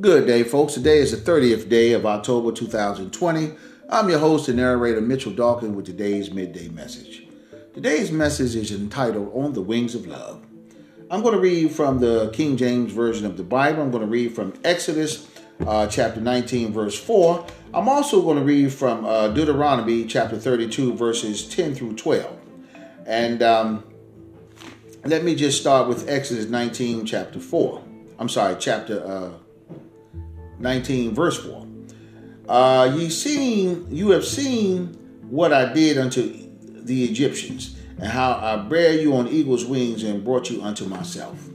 Good day, folks. Today is the 30th day of October 2020. I'm your host and narrator, Mitchell Dawkins, with today's midday message. Today's message is entitled On the Wings of Love. I'm going to read from the King James Version of the Bible. I'm going to read from Exodus uh, chapter 19, verse 4. I'm also going to read from uh, Deuteronomy chapter 32, verses 10 through 12. And um, let me just start with Exodus 19, chapter 4. I'm sorry, chapter. Uh, 19, verse 4. Uh, ye seen, you have seen what I did unto the Egyptians, and how I bare you on eagle's wings and brought you unto myself.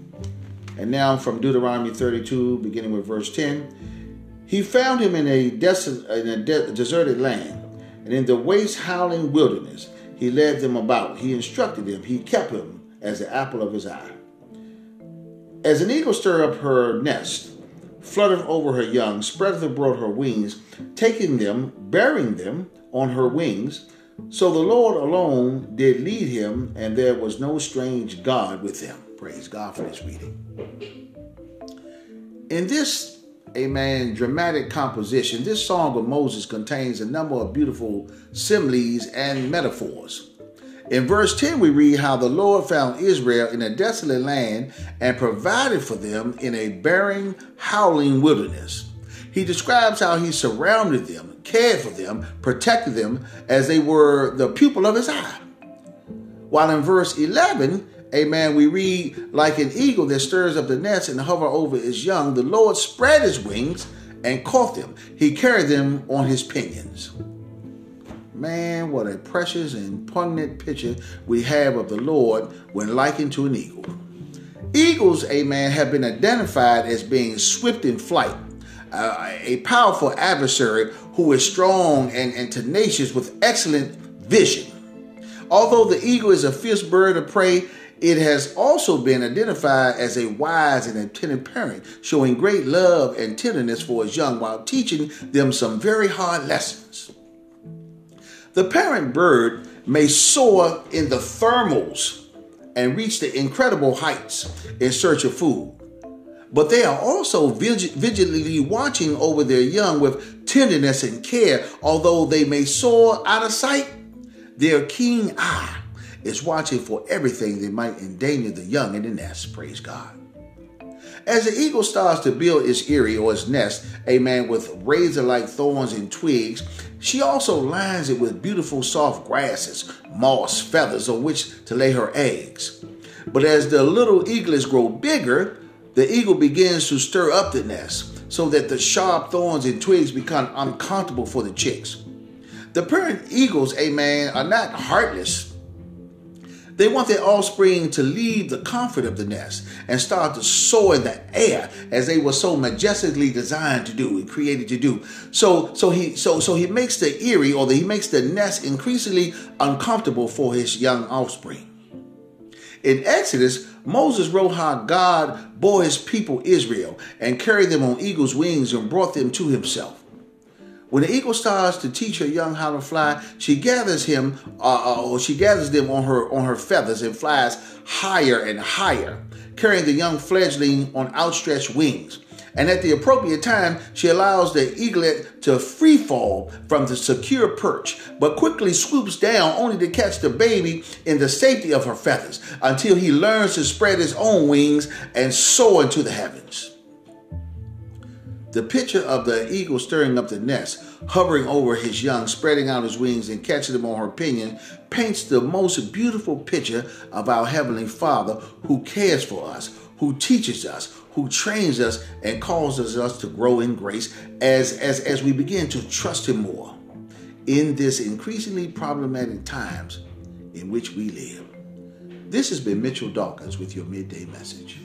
And now from Deuteronomy 32, beginning with verse 10, he found him in a, des- in a de- deserted land, and in the waste howling wilderness. He led them about. He instructed them. He kept him as the apple of his eye. As an eagle stir up her nest, fluttered over her young, spreadeth abroad her wings, taking them, bearing them on her wings. So the Lord alone did lead him, and there was no strange God with him. Praise God for this reading. In this, amen, dramatic composition, this song of Moses contains a number of beautiful similes and metaphors. In verse 10, we read how the Lord found Israel in a desolate land and provided for them in a barren, howling wilderness. He describes how he surrounded them, cared for them, protected them as they were the pupil of his eye. While in verse 11, amen, we read, like an eagle that stirs up the nest and hover over its young, the Lord spread his wings and caught them. He carried them on his pinions. Man, what a precious and poignant picture we have of the Lord when likened to an eagle. Eagles, amen, have been identified as being swift in flight, uh, a powerful adversary who is strong and, and tenacious with excellent vision. Although the eagle is a fierce bird of prey, it has also been identified as a wise and attentive parent, showing great love and tenderness for its young while teaching them some very hard lessons. The parent bird may soar in the thermals and reach the incredible heights in search of food. But they are also vigilantly watching over their young with tenderness and care. Although they may soar out of sight, their keen eye is watching for everything that might endanger the young in the nest. Praise God. As the eagle starts to build its eyrie or its nest, a man with razor like thorns and twigs, she also lines it with beautiful soft grasses, moss, feathers on which to lay her eggs. But as the little eaglets grow bigger, the eagle begins to stir up the nest so that the sharp thorns and twigs become uncomfortable for the chicks. The parent eagles, a man, are not heartless they want their offspring to leave the comfort of the nest and start to soar in the air as they were so majestically designed to do and created to do. So, so he, so, so he makes the eyrie or the, he makes the nest increasingly uncomfortable for his young offspring. In Exodus, Moses wrote how God bore his people Israel and carried them on eagle's wings and brought them to himself. When the eagle starts to teach her young how to fly, she gathers him, uh, uh, or she gathers them on her on her feathers and flies higher and higher, carrying the young fledgling on outstretched wings. And at the appropriate time, she allows the eaglet to free fall from the secure perch, but quickly swoops down only to catch the baby in the safety of her feathers until he learns to spread his own wings and soar into the heavens. The picture of the eagle stirring up the nest, hovering over his young, spreading out his wings and catching them on her pinion, paints the most beautiful picture of our Heavenly Father who cares for us, who teaches us, who trains us, and causes us to grow in grace as, as, as we begin to trust Him more in this increasingly problematic times in which we live. This has been Mitchell Dawkins with your midday message.